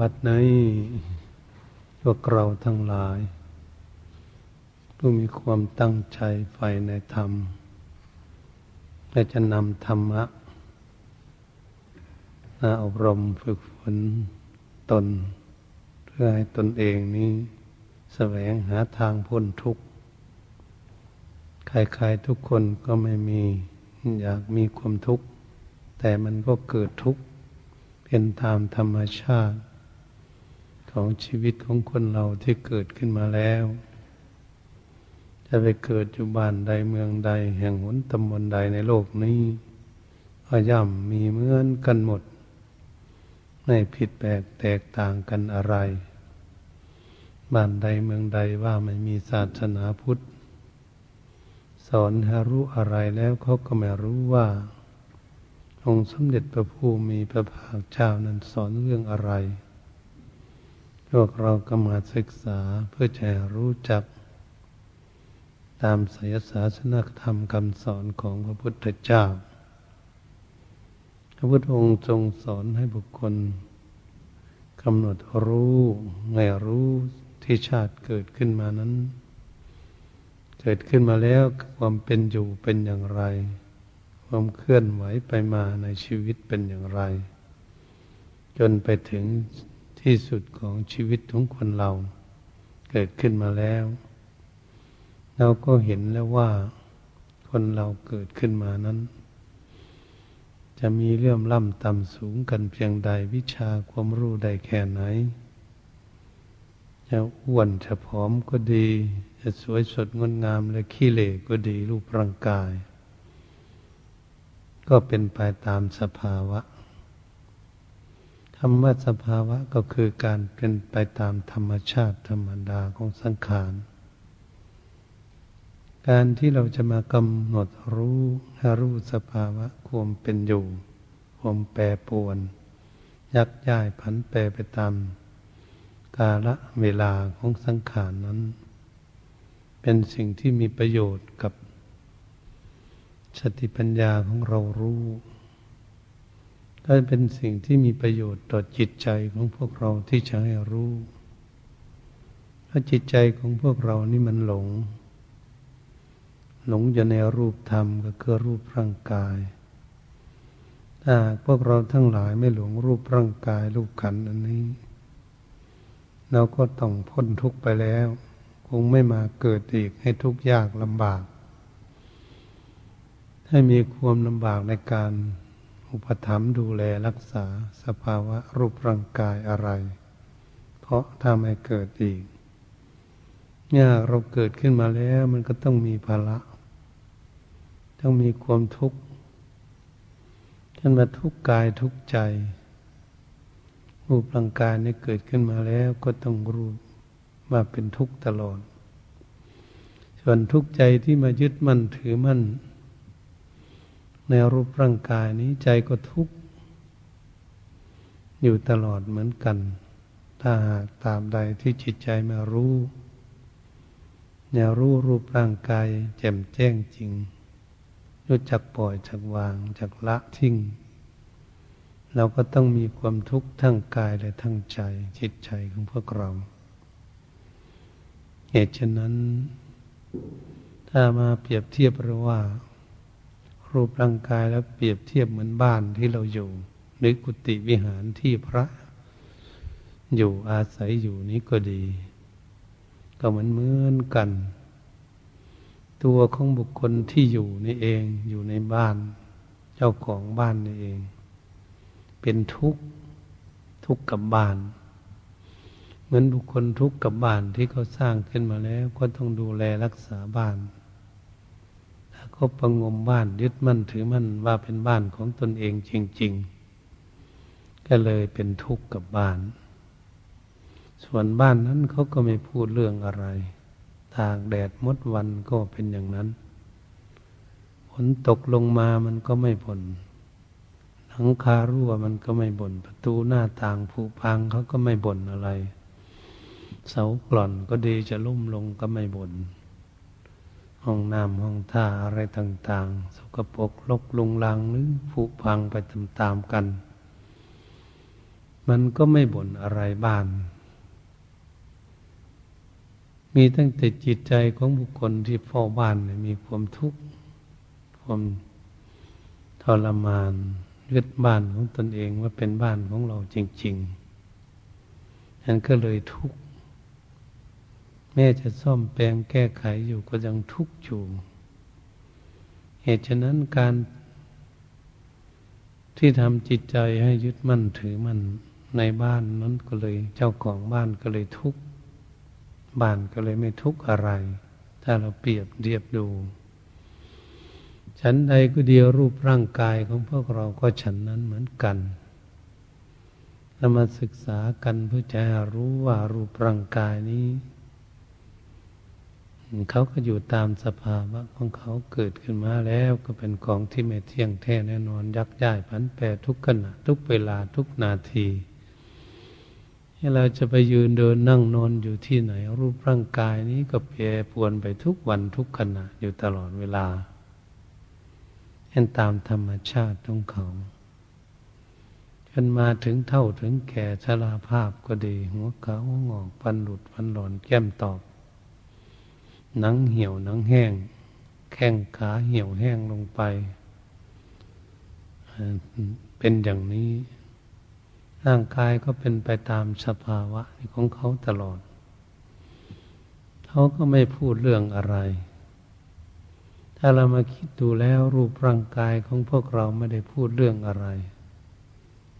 บัดนี้พวกเราทั้งหลาย ผู้มีความตั้งใจใฝ่ในธรรม และจะนำธรรมะมาอบรมฝึกฝนตน เพื่อให้ตนเองนี้แสวงหาทางพ้นทุกข์ ใครๆทุกคนก็ไม่มีอยากมีความทุกข์ แต่มันก็เกิดทุกข์เป็นตามธรรมชาติ ของชีวิตของคนเราที่เกิดขึ้นมาแล้ว จะไปเกิดอยู่บ้านใดเมืองใด แห่งหนตำบลใดในโลกนี้ก็ย่อมมีเหมือนกันหมด ไม่ผิดแปลกแตกต่างกันอะไร บ้านใดเมืองใดว่าไม่มีศาสนาพุทธ สอนให้รู้อะไรแล้วเขาก็ไม่รู้ว่าองค์สมเด็จพระผู้มีพระภาคเจ้านั้นสอนเรื่องอะไร พวกเราก็มาศึกษาเพื่อจะรู้จัก ตามศยศาสนธรรมคำสอนของพระพุทธเจ้า พระพุทธองค์ทรงสอนให้บุคคลกำหนดรู้ไม่รู้ที่ชาติเกิดขึ้นมานั้น เกิดขึ้นมาแล้วความเป็นอยู่เป็นอย่างไร ความเคลื่อนไหวไปมาในชีวิตเป็นอย่างไร จนไปถึง ที่สุดของชีวิตของคนเรา เกิดขึ้นมาแล้ว เราก็เห็นแล้วว่าคนเราเกิดขึ้นมานั้น จะมีเรื่องล่ำต่ำสูงกันเพียงใดวิชาความรู้ใดแค่ไหน จะอ้วนจะผอมก็ดี จะสวยสดงดงามและขี้เหร่ก็ดีรูปร่างกาย ก็เป็นไปตามสภาวะ คำว่าสภาวะก็คือการเป็นไปตามธรรมชาติธรรมดาของสังขาร การที่เราจะมากำหนดรู้ให้รู้สภาวะความเป็นอยู่ ความแปรปรวน ยักย้ายผันแปรไปตามกาละเวลาของสังขารนั้น เป็นสิ่งที่มีประโยชน์กับสติปัญญาของเรารู้ ก็เป็นสิ่งที่มีประโยชน์ต่อจิตใจของพวกเราที่จะให้รู้เพราจิตใจของพวกเรานี่มันหลง หลงอยู่ในรูปธรรมก็คือรูปร่างกายถ้าพวกเราทั้งหลายไม่หลงรูปร่างกายรูปขันอันนี้ เราก็ต้องพ้นทุกข์ไปแล้ว คงไม่มาเกิดอีกให้ทุกข์ยากลำบาก ให้มีความลำบากในการ อุปถัมภ์ดูแลรักษาสภาวะรูปร่างกายอะไร เพราะถ้าไม่เกิดอีกเนี่ยเราเกิดขึ้นมาแล้ว มันก็ต้องมีภาระต้องมีความทุกข์ท่านมาทุกกายทุกใจ รูปร่างกายนี่เกิดขึ้นมาแล้วก็ต้องรู้ว่าเป็นทุกข์ตลอด ส่วนทุกข์ใจที่มายึดมั่นถือมั่น ในรูปร่างกายนี้ใจก็ทุกข์อยู่ตลอดเหมือนกัน ถ้าหากตามใดที่จิตใจมารู้เนี่ยรู้รูปร่างกายแจ่มแจ้งจริง รู้จักปล่อยจักวางจักละทิ้ง เราก็ต้องมีความทุกข์ทั้งกายและทั้งใจ จิตใจของพวกเรา เหตุฉะนั้น ถ้ามาเปรียบเทียบหระว่า รูปร่างกายแล้วเปรียบเทียบเหมือนบ้านที่เราอยู่หรือกุฏิวิหารที่พระ อยู่อาศัยอยู่นี้ก็ดี ก็เหมือนเหมือนกัน ตัวของบุคคลที่อยู่นี่เองอยู่ในบ้าน เจ้าของบ้านนี่เอง เป็นทุกข์ทุกข์กับบ้านเหมือนบุคคลทุกข์กับบ้านที่เขาสร้างขึ้นมาแล้ว ก็ต้องดูแลรักษาบ้าน ก็ประงมบ้านยึดมั่นถือมั่นว่าเป็นบ้านของตนเองจริง ๆ ก็เลยเป็นทุกข์กับบ้าน ส่วนบ้านนั้นเขาก็ไม่พูดเรื่องอะไรตากแดดมดวันก็เป็นอย่างนั้นฝนตกลงมามันก็ไม่บ่นหลังคารั่วมันก็ไม่บน่นประตูหน้าต่างผุพังเขาก็ไม่บ่นอะไร เสากล่อนก็ดีจะลุ่มลงก็ไม่บน่น ห้องน้ำห้องท่าอะไรต่างๆ สกปรกลกลุงลังหรือผุพังไปตามๆกัน มันก็ไม่บ่นอะไรบ้าน มีตั้งแต่จิตใจของบุคคลที่เฝ้าบ้านมีความทุกข์ความทรมานยึดบ้านของตนเองว่าเป็นบ้านของเราจริงๆนั้นก็เลยทุกข์ แม้จะซ่อมแปลงแก้ไขอยู่ก็ยังทุกข์อยู่ เหตุฉะนั้นการที่ทำจิตใจให้ยึดมั่นถือมั่นในบ้านนั้นก็เลย เจ้าของบ้านก็เลยทุกข์บ้านก็เลยไม่ทุกข์อะไร ถ้าเราเปรียบเรียบดู ฉันใดก็เดียวรูปร่างกายของพวกเราก็ฉันนั้นเหมือนกันเรามาศึกษากันเพื่อจะรู้ว่ารูปร่างกายนี้ เขาก็อยู่ตามสภาวะของเขาเกิดขึ้นมาแล้วก็เป็นของที่ไม่เที่ยงแท้แน่นอนยักย้ายผันแปรทุกขณะทุกเวลาทุกนาทีให้เราจะไปยืนเดินนั่งนอนอยู่ที่ไหน รูปร่างกายนี้ก็แปรปวนไปทุกวันทุกขณะอยู่ตลอดเวลาเห็นตามธรรมชาติของเขาจนมาถึงเท่าถึงแก่ชราภาพก็ดี หัวเขางอกฟันหลุดฟันหลอนแก้มตอบ หนังเหี่ยวหนังแห้ง แข้งขาเหี่ยวแห้งลงไป เป็นอย่างนี้ ร่างกายก็เป็นไปตามสภาวะของเขาตลอด เขาก็ไม่พูดเรื่องอะไร ถ้าเรามาคิดดูแล้วรูปร่างกายของพวกเราไม่ได้พูดเรื่องอะไร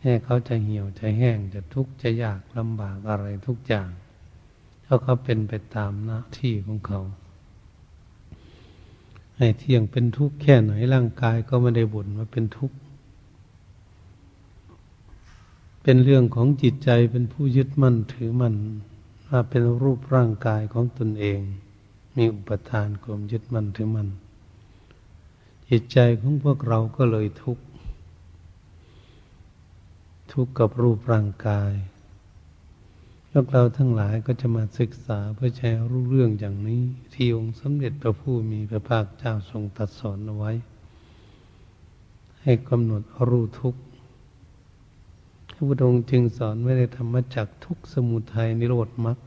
แค่เขาจะเหี่ยวจะแห้งจะทุกข์จะยากลำบากอะไรทุกอย่างเขาก็เป็นไปตามหน้าที่ของเขา ให้เที่ยงเป็นทุกข์แค่ไหนร่างกายก็ไม่ได้บ่นว่าเป็นทุกข์ เป็นเรื่องของจิตใจเป็นผู้ยึดมั่นถือมั่นว่าเป็นรูปร่างกายของตนเอง มีอุปทานความยึดมั่นถือมั่นจิตใจของพวกเราก็เลยทุกข์ ทุกข์กับรูปร่างกาย พวกเราทั้งหลายก็จะมาศึกษาเพื่อใช้รู้เรื่องอย่างนี้ ที่องค์สมเด็จพระผู้มีพระภาคเจ้าทรงตรัสสอนเอาไว้ ให้กำหนดรู้ทุกข์พระพุทธองค์จึงสอนไว้ในธรรมจักทุกสมุทัยนิโรธมรรค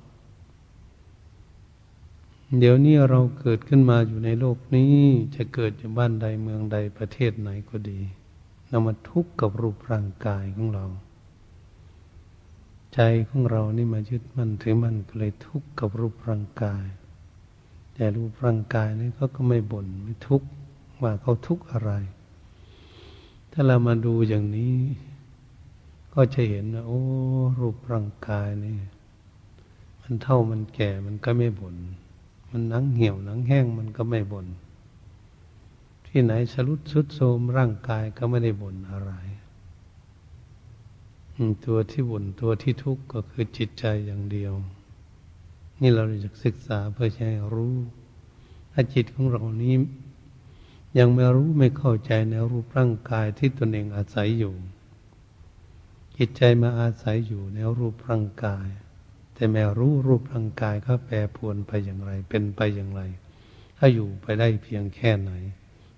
เดี๋ยวนี้เราเกิดขึ้นมาอยู่ในโลกนี้จะเกิดอยู่บ้านใดเมืองใดประเทศไหนก็ดีเรามาทุกข์กับรูปร่างกายของเรา ใจของเรานี่มายึดมั่นถือมั่นก็เลยทุกข์กับรูปร่างกาย แต่รูปร่างกายนี่เขาก็ไม่บน่นไม่ทุกข์ว่าเขาทุกข์อะไร ถ้าเรามาดูอย่างนี้ ก็จะเห็นว่าโอ้ รูปร่างกายนี่ มันเท่ามันแก่มันก็ไม่บน่นมันหนังเหี่ยวหนังแห้งมันก็ไม่บน่นที่ไหนสรุดสุดโทมร่างกายก็ไม่ได้บ่นอะไร ตัวที่บ่นตัวที่ทุกข์ก็คือจิตใจอย่างเดียว นี่เราจะศึกษาเพื่อให้รู้ถ้าจิตของเรานี้ ยังไม่รู้ไม่เข้าใจในรูปร่างกายที่ตนเองอาศัยอยู่ จิตใจมาอาศัยอยู่ในรูปร่างกาย แต่แม้รู้รูปร่างกายเขาแปรปวนไปอย่างไร เป็นไปอย่างไร ถ้าอยู่ไปได้เพียงแค่ไหน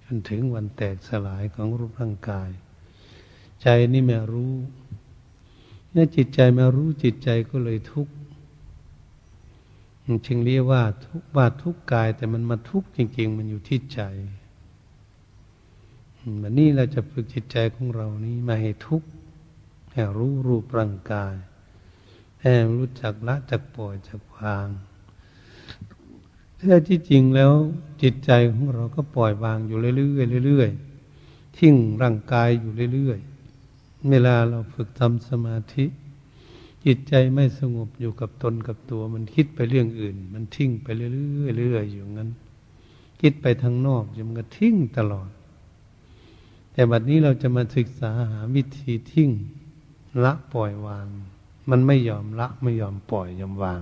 จนถึงวันแตกสลายของรูปร่างกาย ใจนี่แม่รู้ เมื่อจิตใจมารู้จิตใจก็เลยทุกข์จึงเรียกว่าทุกว่าทุกกาย แต่มันมาทุกข์จริง ๆ มันอยู่ที่ใจวันนี้เราจะฝึกจิตใจของเรานี้มาให้ทุกข์ให้รู้รูปร่างกายให้รู้จักละจักปล่อยจักวางแท้ที่จริงแล้วจิตใจของเราก็ปล่อยวางอยู่เรื่อยๆเรื่อยๆทิ้งร่างกายอยู่เรื่อยๆ เวลาเราฝึกทำสมาธิ จิตใจไม่สงบอยู่กับตนกับตัว มันคิดไปเรื่องอื่น มันทิ้งไปเรื่อยๆอยๆอยู่งั้น คิดไปทางนอกมันก็ทิ้งตลอด แต่บัดนี้เราจะมาศึกษาหาวิธีทิ้งละปล่อยวาง มันไม่ยอมละไม่ยอมปล่อยยอมวาง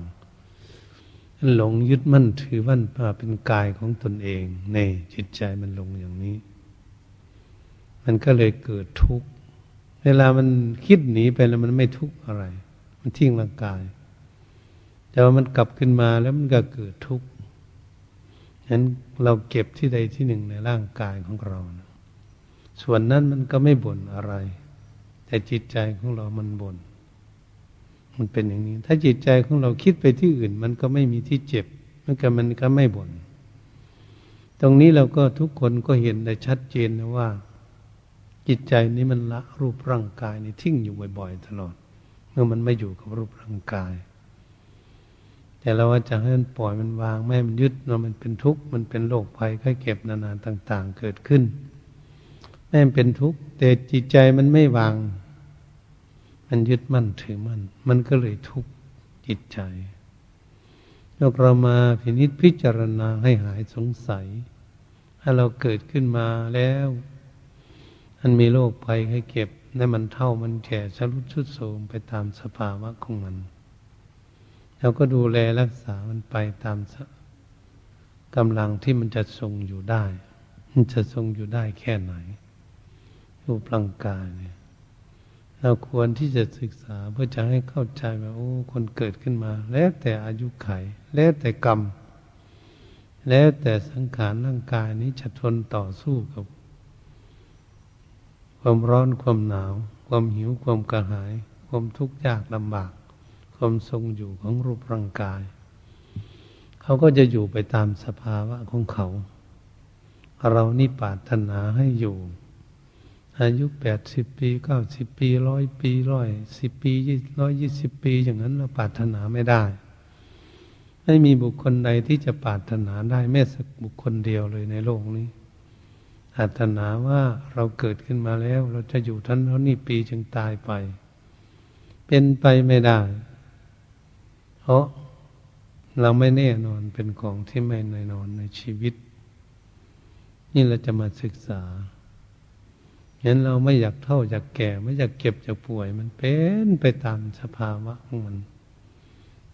หลงยึดมั่นถือมั่นมาเป็นกายของตนเองในจิตใจมันลงอย่างนี้ มันก็เลยเกิดทุกข์ เวลามันคิดหนีไปแล้วมันไม่ทุกข์อะไร มันทิ้งร่างกาย แต่ว่ามันกลับขึ้นมาแล้วมันก็เกิดทุกข์ฉะนั้นเราเก็บที่ใดที่หนึ่งในร่างกายของเรานะส่วนนั้นมันก็ไม่บ่นอะไร แต่จิตใจของเรามันบน่น มันเป็นอย่างนี้ ถ้าจิตใจของเราคิดไปที่อื่น มันก็ไม่มีที่เจ็บ มันก็มันก็ไม่บน่น ตรงนี้เราก็ทุกคนก็เห็นได้ชัดเจนนะว่า จิตใจนี้มันละรูปร่างกายนี่ทิ้งอยู่บ่อยๆตลอด เมื่อมันไม่อยู่กับรูปร่างกาย แต่เราว่าจะให้มันปล่อยมันวางไม่ให้มันยึดเรามันเป็นทุกข์มันเป็นโรคภัยไข้เก็บนานาต่าง ๆ เกิดขึ้นแม่เป็นทุกข์แต่จิตใจมันไม่วาง มันยึดมั่นถือมั่นมันก็เลยทุกข์จิตใจเรามาพินิจพิจารณาให้หายสงสัย ถ้าเราเกิดขึ้นมาแล้ว มันมีโรคภัยให้เก็บในมันเท่ามันแก่ชรุดชุดโทมไปตามสภาวะของมันเราก็ดูแลรักษามันไปตามกำลังที่มันจะทรงอยู่ได้ มันจะทรงอยู่ได้แค่ไหนรูปร่างกายเนี่ยเราควรที่จะศึกษาเพื่อจะให้เข้าใจว่าโอ้ คนเกิดขึ้นมา แล้วแต่อายุไข แล้วแต่กรรม แล้วแต่สังขารร่างกายนี้จะทนต่อสู้กับ ความร้อนความหนาว ความหิวความกระหาย ความทุกข์ยากลำบาก ความทรงอยู่ของรูปร่างกาย เขาก็จะอยู่ไปตามสภาวะของเขา เรานี่ปรารถนาให้อยู่ อายุแปดสิบปีเก้าสิบปีร้อยปีร้อยสิบปีร้อยยี่สิบปีอย่างนั้นเราปรารถนาไม่ได้ไม่มีบุคคลใดที่จะปรารถนาได้แม้สักบุคคลเดียวเลยในโลกนี้ ปรารถนาว่าเราเกิดขึ้นมาแล้ว เราจะอยู่ท่านเท่านี้ปีจึงตายไป เป็นไปไม่ได้ เพราะเราไม่แน่นอนเป็นของที่ไม่แน่นอนในชีวิต นี่เราจะมาศึกษาเห็นเราไม่อยากเท่าอยากแก่ ไม่อยากเก็บอยากป่วย มันเป็นไปตามสภาวะของมัน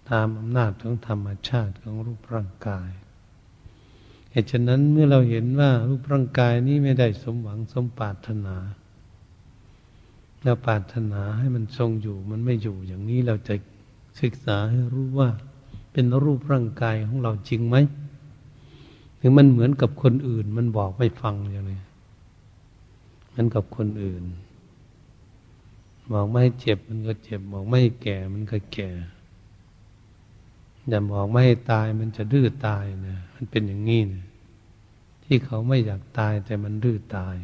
ตามอำนาจของธรรมชาติของรูปร่างกาย เหตุฉะนั้นเมื่อเราเห็นว่ารูปร่างกายนี้ไม่ได้สมหวังสมปรารถนาเราปรารถนาให้มันทรงอยู่มันไม่อยู่อย่างนี้เราจะศึกษาให้รู้ว่า เป็นรูปร่างกายของเราจริงไหมถึงมันเหมือนกับคนอื่น มันบอกไม่ฟังอย่างนี้มันกับคนอื่นบอกไม่ให้เจ็บมันก็เจ็บบอกไม่ให้แก่มันก็แก่ อย่าบอกไม่ให้ตายมันจะดื้อตายนะมันเป็นอย่างนี้นะที่เขาไม่อยากตายแต่มันดื้อตาย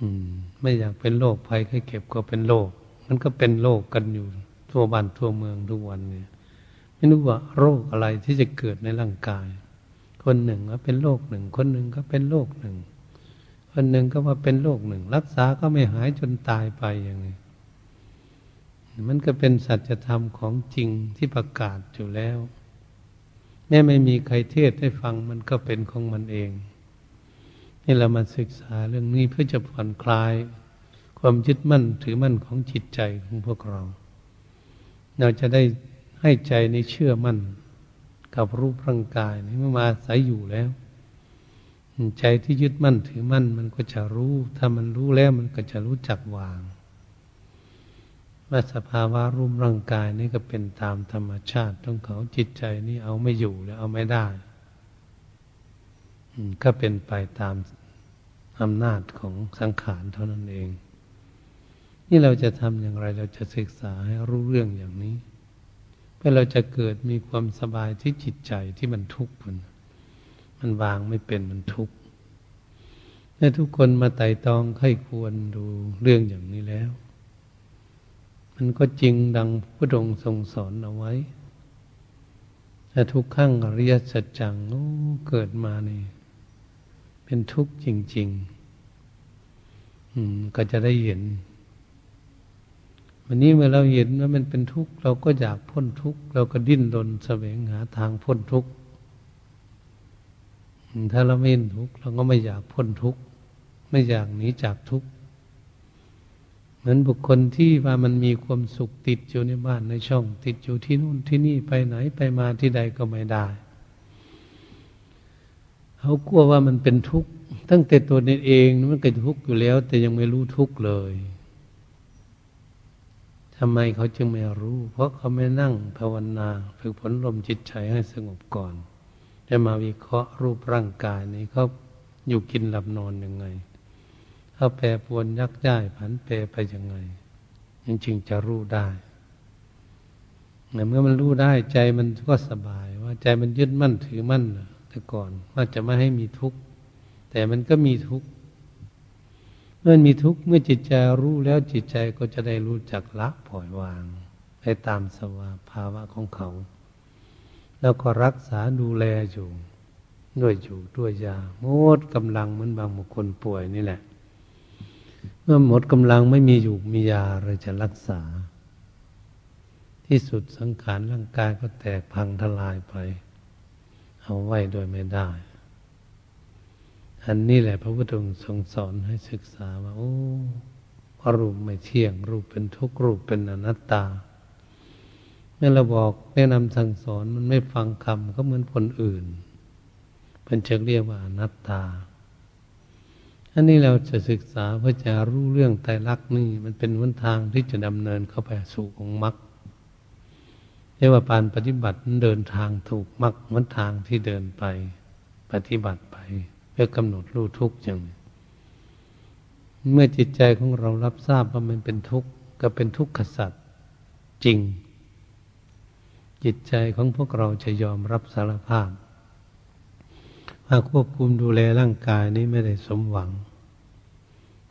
อืม ไม่อยากเป็นโรคภัยแค่เก็บก็เป็นโรคมันก็เป็นโรคกันอยู่ ทั่วบ้านทั่วเมืองทุกวันเนี่ย ไม่รู้ว่าโรคอะไรที่จะเกิดในร่างกาย คนหนึ่งก็เป็นโรคหนึ่ง คนหนึ่งก็เป็นโรคหนึ่ง คนหนึ่งก็ว่าเป็นโรคหนึ่ง รักษาก็ไม่หายจนตายไปอย่างนี้ มันก็เป็นสัจธรรมของจริงที่ประกาศอยู่แล้ว แม้ไม่มีใครเทศให้ฟังมันก็เป็นของมันเอง นี่เรามาศึกษาเรื่องนี้เพื่อจะผ่อนคลาย ความยึดมั่นถือมั่นของจิตใจของพวกเรา เราจะได้ให้ใจในเชื่อมั่น กับรูปร่างกายนี้มื่อมาอาศัยอยู่แล้ว ใจที่ยึดมั่นถือมั่น มันก็จะรู้ ถ้ามันรู้แล้วมันก็จะรู้จักวาง ว่าสภาวะรูปร่างกายนี่ก็เป็นตามธรรมชาติต้องเขาจิตใจนี่เอาไม่อยู่แล้วเอาไม่ได้ก็เป็นไปตามอำนาจของสังขารเท่านั้นเอง นี่เราจะทำอย่างไรเราจะศึกษาให้รู้เรื่องอย่างนี้ เพื่อเราจะเกิดมีความสบายที่จิตใจที่มันทุกข์มันมันวางไม่เป็นมันทุกข์ถ้าทุกคนมาไต่ตองให้ควรดูเรื่องอย่างนี้แล้ว มันก็จริงดังพระองค์ทรงสอนเอาไว้ถ้าทุกขั้งอริยสัจจังโอ้เกิดมานี่เป็นทุกข์จริง ๆ อืม ก็จะได้เห็น วันนี้เมื่อเราเห็นว่ามันเป็นทุกข์ เราก็อยากพ้นทุกข์ เราก็ดิ้นรนแสวงหาทางพ้นทุกข์ ถ้าเราไม่เห็นทุกข์เราก็ไม่อยากพ้นทุกข์ ไม่อยากหนีจากทุกข์ เหมือนบุคคลที่ว่ามันมีความสุขติดอยู่ในบ้านในช่อง ติดอยู่ที่นู่นที่นี่ไปไหนไปมาที่ใดก็ไม่ได้เขากลัวว่ามันเป็นทุกข์ตั้งแต่ตัวเองมันเกิดทุกข์อยู่แล้ว แต่ยังไม่รู้ทุกข์เลยทำไมเขาจึงไม่รู้ เพราะเขาไม่นั่งภาวนาฝึกผลลมจิตใจให้สงบก่อนจะมาวิเคราะห์รูปร่างกายนี้เขาอยู่กินหลับนอนยังไง เขาแปรปวนยักย้ายผันเปรไปยังไงจริงๆจะรู้ได้เมื่อมันรู้ได้ใจมันก็สบายว่าใจมันยึดมั่นถือมั่นแต่ก่อนว่าจะไม่ให้มีทุกข์แต่มันก็มีทุกข์เมื่อมีทุกข์เมื่อจิตใจรู้แล้วจิตใจก็จะได้รู้จักละปล่อยวาง ไปตามสภาวะของเขา แล้วก็รักษาดูแลอยู่ ด้วยอยู่ด้วยยาหมดกำลังเหมือนบางบุคคลป่วยนี่แหละ เมื่อหมดกำลังไม่มีอยู่มียาเราจะรักษา ที่สุดสังขารร่างกายก็แตกพังทลายไป เอาไว้โดยไม่ได้ อันนี้แหละพระพุทธองค์ทรงสอนให้ศึกษาว่าโอ้รูปไม่เที่ยง รูปเป็นทุกข์รูปเป็นอนัตตาเมื่อเราบอกแนะนำสั่งสอนมันไม่ฟังคำก็เหมือนคนอื่นเป็นจะเรียกว่าอนัตตา อันนี้เราจะศึกษาเพื่อจะรู้เรื่องไตรลักษณ์นี่มันเป็นวันทางที่จะดำเนินเข้าไปสู่องค์มรรคเรียกว่าการปฏิบัติเดินทางถูกมรรควันทางที่เดินไป ปฏิบัติไป เพื่อกำหนดรู้ทุกข์อย่างเมื่อจิตใจของเรารับทราบว่ามันเป็นทุกข์ก็เป็นทุกข์ขสัตว์จริง จิตใจของพวกเราจะยอมรับสารภาพ ว่าควบคุมดูแลร่างกายนี้ไม่ได้สมหวัง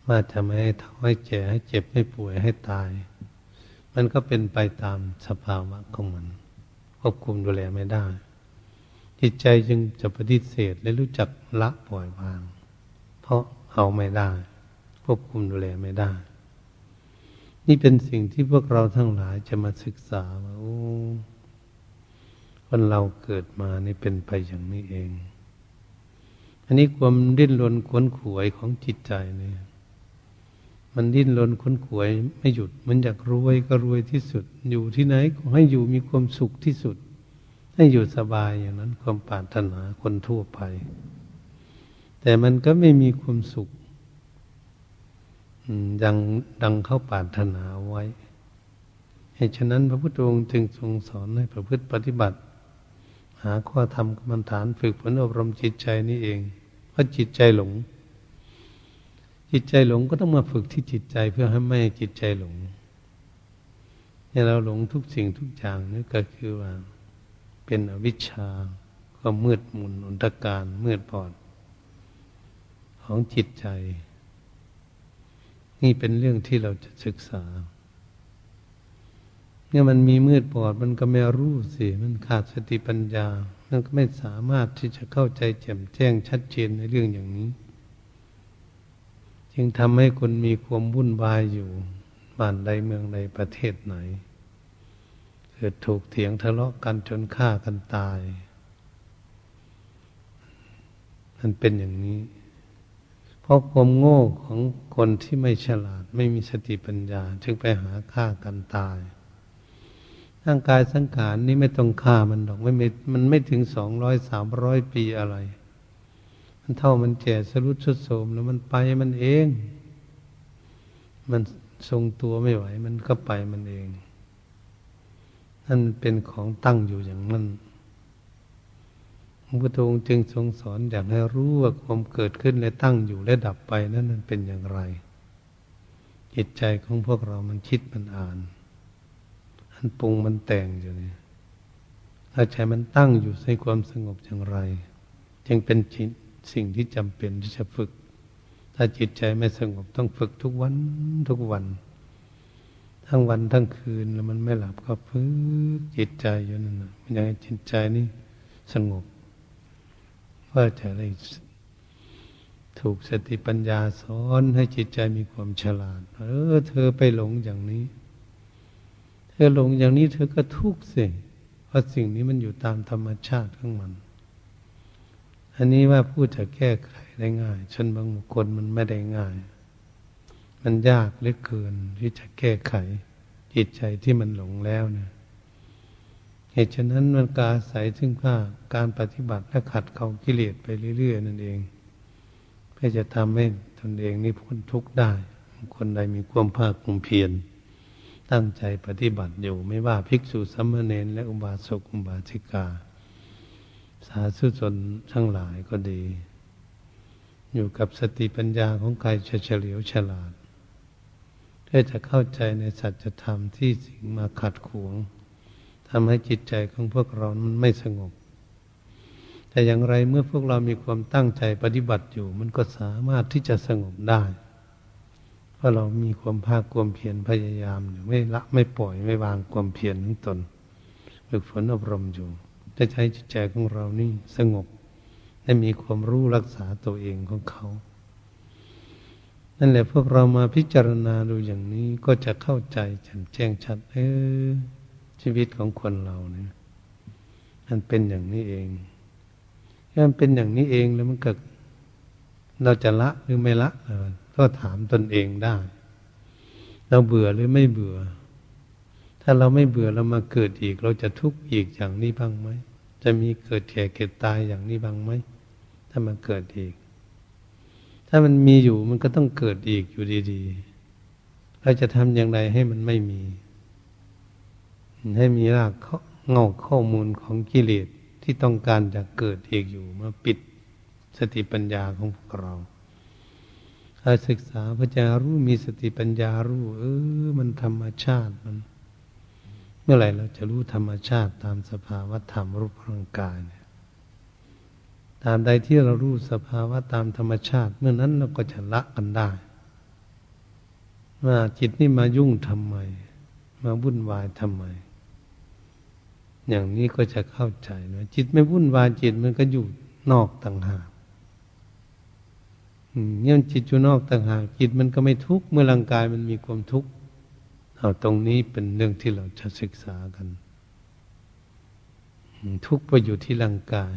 ว่าจะไม่ให้ท้อให้แก่ให้เจ็บให้ป่วยให้ตาย มันก็เป็นไปตามสภาวะของมัน ควบคุมดูแลไม่ได้ จิตใจจึงจะปฏิเสธและรู้จักละปล่อยวาง เพราะเอาไม่ได้ ควบคุมดูแลไม่ได้ นี่เป็นสิ่งที่พวกเราทั้งหลายจะมาศึกษาว่าโอ้คนเราเกิดมานี่เป็นไปอย่างนี้เอง อันนี้ความดิ้นรนขวนขวยของจิตใจเนี่ยมันดิ้นรนขวนขวยไม่หยุด มันอยากรวยก็รวยที่สุด อยู่ที่ไหนก็ให้อยู่มีความสุขที่สุด ให้อยู่สบายอย่างนั้น ความปรารถนาคนทั่วไป แต่มันก็ไม่มีความสุขดังดังเข้าปรารถนาไว้เหตุฉะนั้นพระพุทธองค์จึงทรงสอนให้ประพฤติปฏิบัติ หาข้อธรรมกรรมฐานฝึกฝนอบรมจิตใจนี่เอง เพราะจิตใจหลง จิตใจหลงก็ต้องมาฝึกที่จิตใจเพื่อให้ไม่จิตใจหลงเนี่ยเราหลงทุกสิ่งทุกอย่างนี่ก็คือว่า เป็นอวิชชาก็มืดมุนอนตการมืดบอด ของจิตใจ นี่เป็นเรื่องที่เราจะศึกษาเนี่ยมันมีมืดบอด มันก็ไม่รู้สิ มันขาดสติปัญญา มันก็ไม่สามารถที่จะเข้าใจแจ่มแจ้งชัดเจนในเรื่องอย่างนี้ จึงทำให้คนมีความวุ่นวายอยู่บ้านใดเมืองใดประเทศไหนกิดถูกเถียงทะเลาะกันจนฆ่ากันตาย มันเป็นอย่างนี้ เพราะความโง่ของคนที่ไม่ฉลาดไม่มีสติปัญญา จึงไปหาฆ่ากันตาย ร่างกายสังขารนี้ไม่ต้องฆ่ามันหรอกไม่มันไม่ถึงสองร้อยสามร้อยปีอะไร มันเท่ามันแก่สรุดสุดโสมแล้วมันไปมันเอง มันทรงตัวไม่ไหว มันก็ไปมันเองนั่นเป็นของตั้งอยู่อย่างนั้นพระพุทธองค์จึงทรงสอนอยากให้รู้ว่าความเกิดขึ้นและตั้งอยู่และดับไปนั้นมันเป็นอย่างไรจิตใจของพวกเรามันคิดมันอ่าน มันปรุงมันแต่งอยู่นี่ถ้าใจมันตั้งอยู่ในความสงบอย่างไร จึงเป็นสิ่งที่จำเป็นที่จะฝึก ถ้าจิตใจไม่สงบต้องฝึกทุกวันทุกวัน ทั้งวันทั้งคืนแล้วมันไม่หลับก็พึ่จิตใจอยู่นั่นนะมันยังจิตใจนี่สงบว่าจะได้ถูกสติปัญญาสอนให้จิตใจมีความฉลาด เออ เธอไปหลงอย่างนี้ อหลงอย่างนี้เธอก็ทุกข์สิเพราะสิ่งนี้มันอยู่ตามธรรมชาติของมัน อันนี้ว่าพูดจะแก้ไขได้ง่ายชนบางบุคนมันไม่ได้ง่าย มันยากเหลือเกินที่จะแก้ไข จิตใจที่มันหลงแล้วเนี่ยเหตุฉะนั้นมันกาใสซึ่งว่าการปฏิบัติและขัดเกลากิเลสไปเรื่อย ๆ นั่นเอง เพื่อจะทำให้ตนเองนี่พ้นทุกข์ได้คนใดมีความภาคภูมิเพียร ตั้งใจปฏิบัติอยู่ ไม่ว่าภิกษุสมมเนนและอุบาสกอุบาสิกา สาธุชนทั้งหลายก็ดี อยู่กับสติปัญญาของกายเฉลียวฉลาดเพื่อจะเข้าใจในสัจธรรมที่สิ่งมาขัดขวงทำให้จิตใจของพวกเรามันไม่สงบ แต่อย่างไรเมื่อพวกเรามีความตั้งใจปฏิบัติอยู่ มันก็สามารถที่จะสงบได้ เพราะเรามีความภาคความเพียรพยายามอยู่ไม่ละไม่ปล่อยไม่วางความเพียรของตนฝึกฝนอบรมอยู่ จะใช้จิตใจของเรานี่สงบและมีความรู้รักษาตัวเองของเขา นั่นแหละพวกเรามาพิจารณาดูอย่างนี้ก็จะเข้าใจแจ้งชัด เออ ชีวิตของคนเราเนี่ยมันเป็นอย่างนี้เองถ้ามันเป็นอย่างนี้เองแล้วมันเกิดเราจะละหรือไม่ละ ก็ถามตนเองได้ เราเบื่อหรือไม่เบื่อ ถ้าเราไม่เบื่อเรามาเกิดอีก เราจะทุกข์อีกอย่างนี้บ้างไหม จะมีเกิดแก่เกิดตายอย่างนี้บ้างไหม ถ้ามันเกิดอีก ถ้ามันมีอยู่มันก็ต้องเกิดอีกอยู่ดีๆ เราจะทำอย่างไรให้มันไม่มี ให้มีรากเงาข้อมูลของกิเลสที่ต้องการจะเกิดเอกอยู่มาปิดสติปัญญาของพวกเรา ถ้าศึกษาพระจารู้มีสติปัญญารู้ เออ มันธรรมชาติมัน เมื่อไหร่เราจะรู้ธรรมชาติตามสภาวะธรรมรูปร่างกายเนี่ยตามใดที่เรารู้สภาวะตามธรรมชาติ เมื่อนั้นเราก็จะละกันได้ว่าจิตนี่มายุ่งทำไม มาวุ่นวายทำไม อย่างนี้ก็จะเข้าใจนะจิตไม่วุ่นวายจิตมันก็อยู่นอกต่างหาก เนี่ยจิตอยู่นอกต่างหากจิตมันก็ไม่ทุกข์เมื่อร่างกายมันมีความทุกข์เอาตรงนี้เป็นเรื่องที่เราจะศึกษากัน ทุกข์ไปอยู่ที่ร่างกาย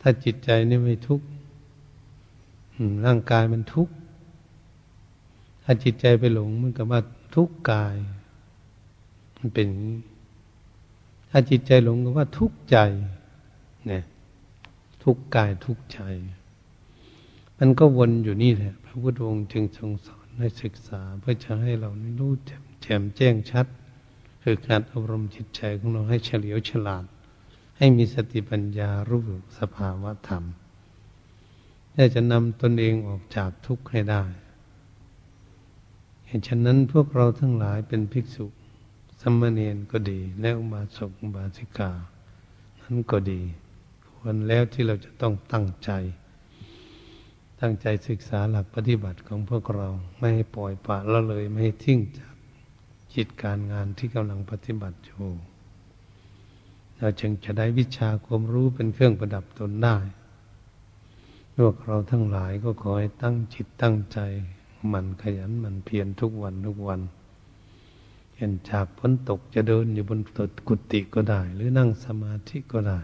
ถ้าจิตใจนี่ไม่ทุกข์ร่างกายมันทุกข์ถ้าจิตใจไปหลงมันก็ว่าทุกข์กาย มันเป็นถ้าจิตใจหลงก็ว่าทุกข์ใจเนี่ยทุกข์กายทุกข์ใจ มันก็วนอยู่นี่แหละพระพุทธองค์จึงทรงสอนให้ศึกษาเพื่อจะให้เรารู้แจ่มแจ้งชัด คือการอบรมจิตใจของเราให้เฉลียวฉลาด ให้มีสติปัญญารู้สภาวะธรรมที่จะนำตนเองออกจากทุกข์ให้ได้เหตุฉะนั้นพวกเราทั้งหลายเป็นภิกษุสมณเณรก็ดี และอุบาสกอุบาสิกา นั้นก็ดี ควรแล้วที่เราจะต้องตั้งใจ ตั้งใจศึกษาหลักปฏิบัติของพวกเรา ไม่ให้ปล่อยปละละเลยไม่ให้ทิ้งจากจิตการงานที่กำลังปฏิบัติอยู่เราจึงจะได้วิชาความรู้เป็นเครื่องประดับตนได้พวกเราทั้งหลายก็ขอให้ตั้งจิตตั้งใจ มันขยันมันเพียรทุกวันทุกวันเห็นจากฝนตกจะเดินอยู่บนตกุฏิก็ได้ หรือนั่งสมาธิก็ได้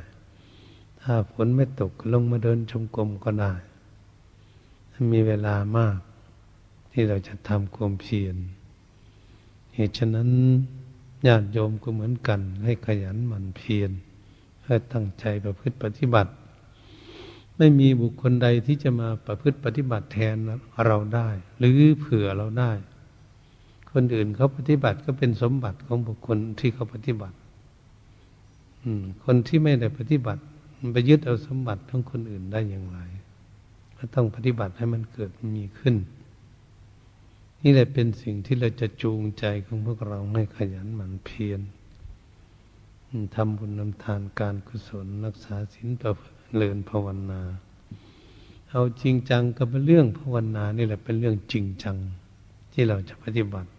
ถ้าฝนไม่ตกลงมาเดินชมกรมก็ได้ มีเวลามาก ที่เราจะทำความเพียร เหตุฉะนั้นญาติโยมก็เหมือนกัน ให้ขยันหมั่นเพียรเพื่อตั้งใจประพฤติปฏิบัติ ไม่มีบุคคลใดที่จะมาประพฤติปฏิบัติแทนเราได้ หรือเผื่อเราได้ คนอื่นเขาปฏิบัติก็เป็นสมบัติของบุคคลที่เขาปฏิบัติคนที่ไม่ได้ปฏิบัติ ไปยึดเอาสมบัติของคนอื่นได้อย่างไร ก็ต้องปฏิบัติให้มันเกิดมีขึ้น นี่แหละเป็นสิ่งที่เราจะจูงใจของพวกเราให้ขยันหมั่นเพียรทำบุญนำทานการกุศล รักษาศีลประเลินภาวนา เอาจริงจังกับเรื่องภาวนานี่แหละเป็นเรื่องจริงจัง ที่เราจะปฏิบัติ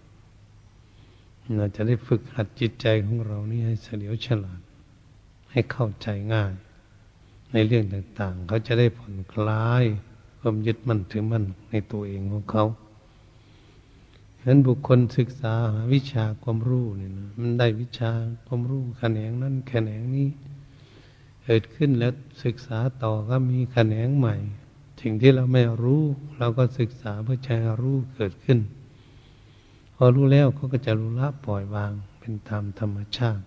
เราจะได้ฝึกหัดจิตใจของเรานี่ให้เฉลียวฉลาด ให้เข้าใจง่าย ในเรื่องต่างๆ เขาจะได้ผ่อนคลาย ความยึดมั่นถือมั่นในตัวเองของเขาฉะนั้นบุคคลศึกษาวิชาความรู้นี่นะมันได้วิชาความรู้แขนงนั้นแขนงนี้ เกิดขึ้นแล้วศึกษาต่อก็มีแขนงใหม่สิ่งที่เราไม่รู้ เราก็ศึกษาเพื่อใช้รู้เกิดขึ้น พอรู้แล้วเขาก็จะรู้ละปล่อยวางเป็นตามธรรมชาติ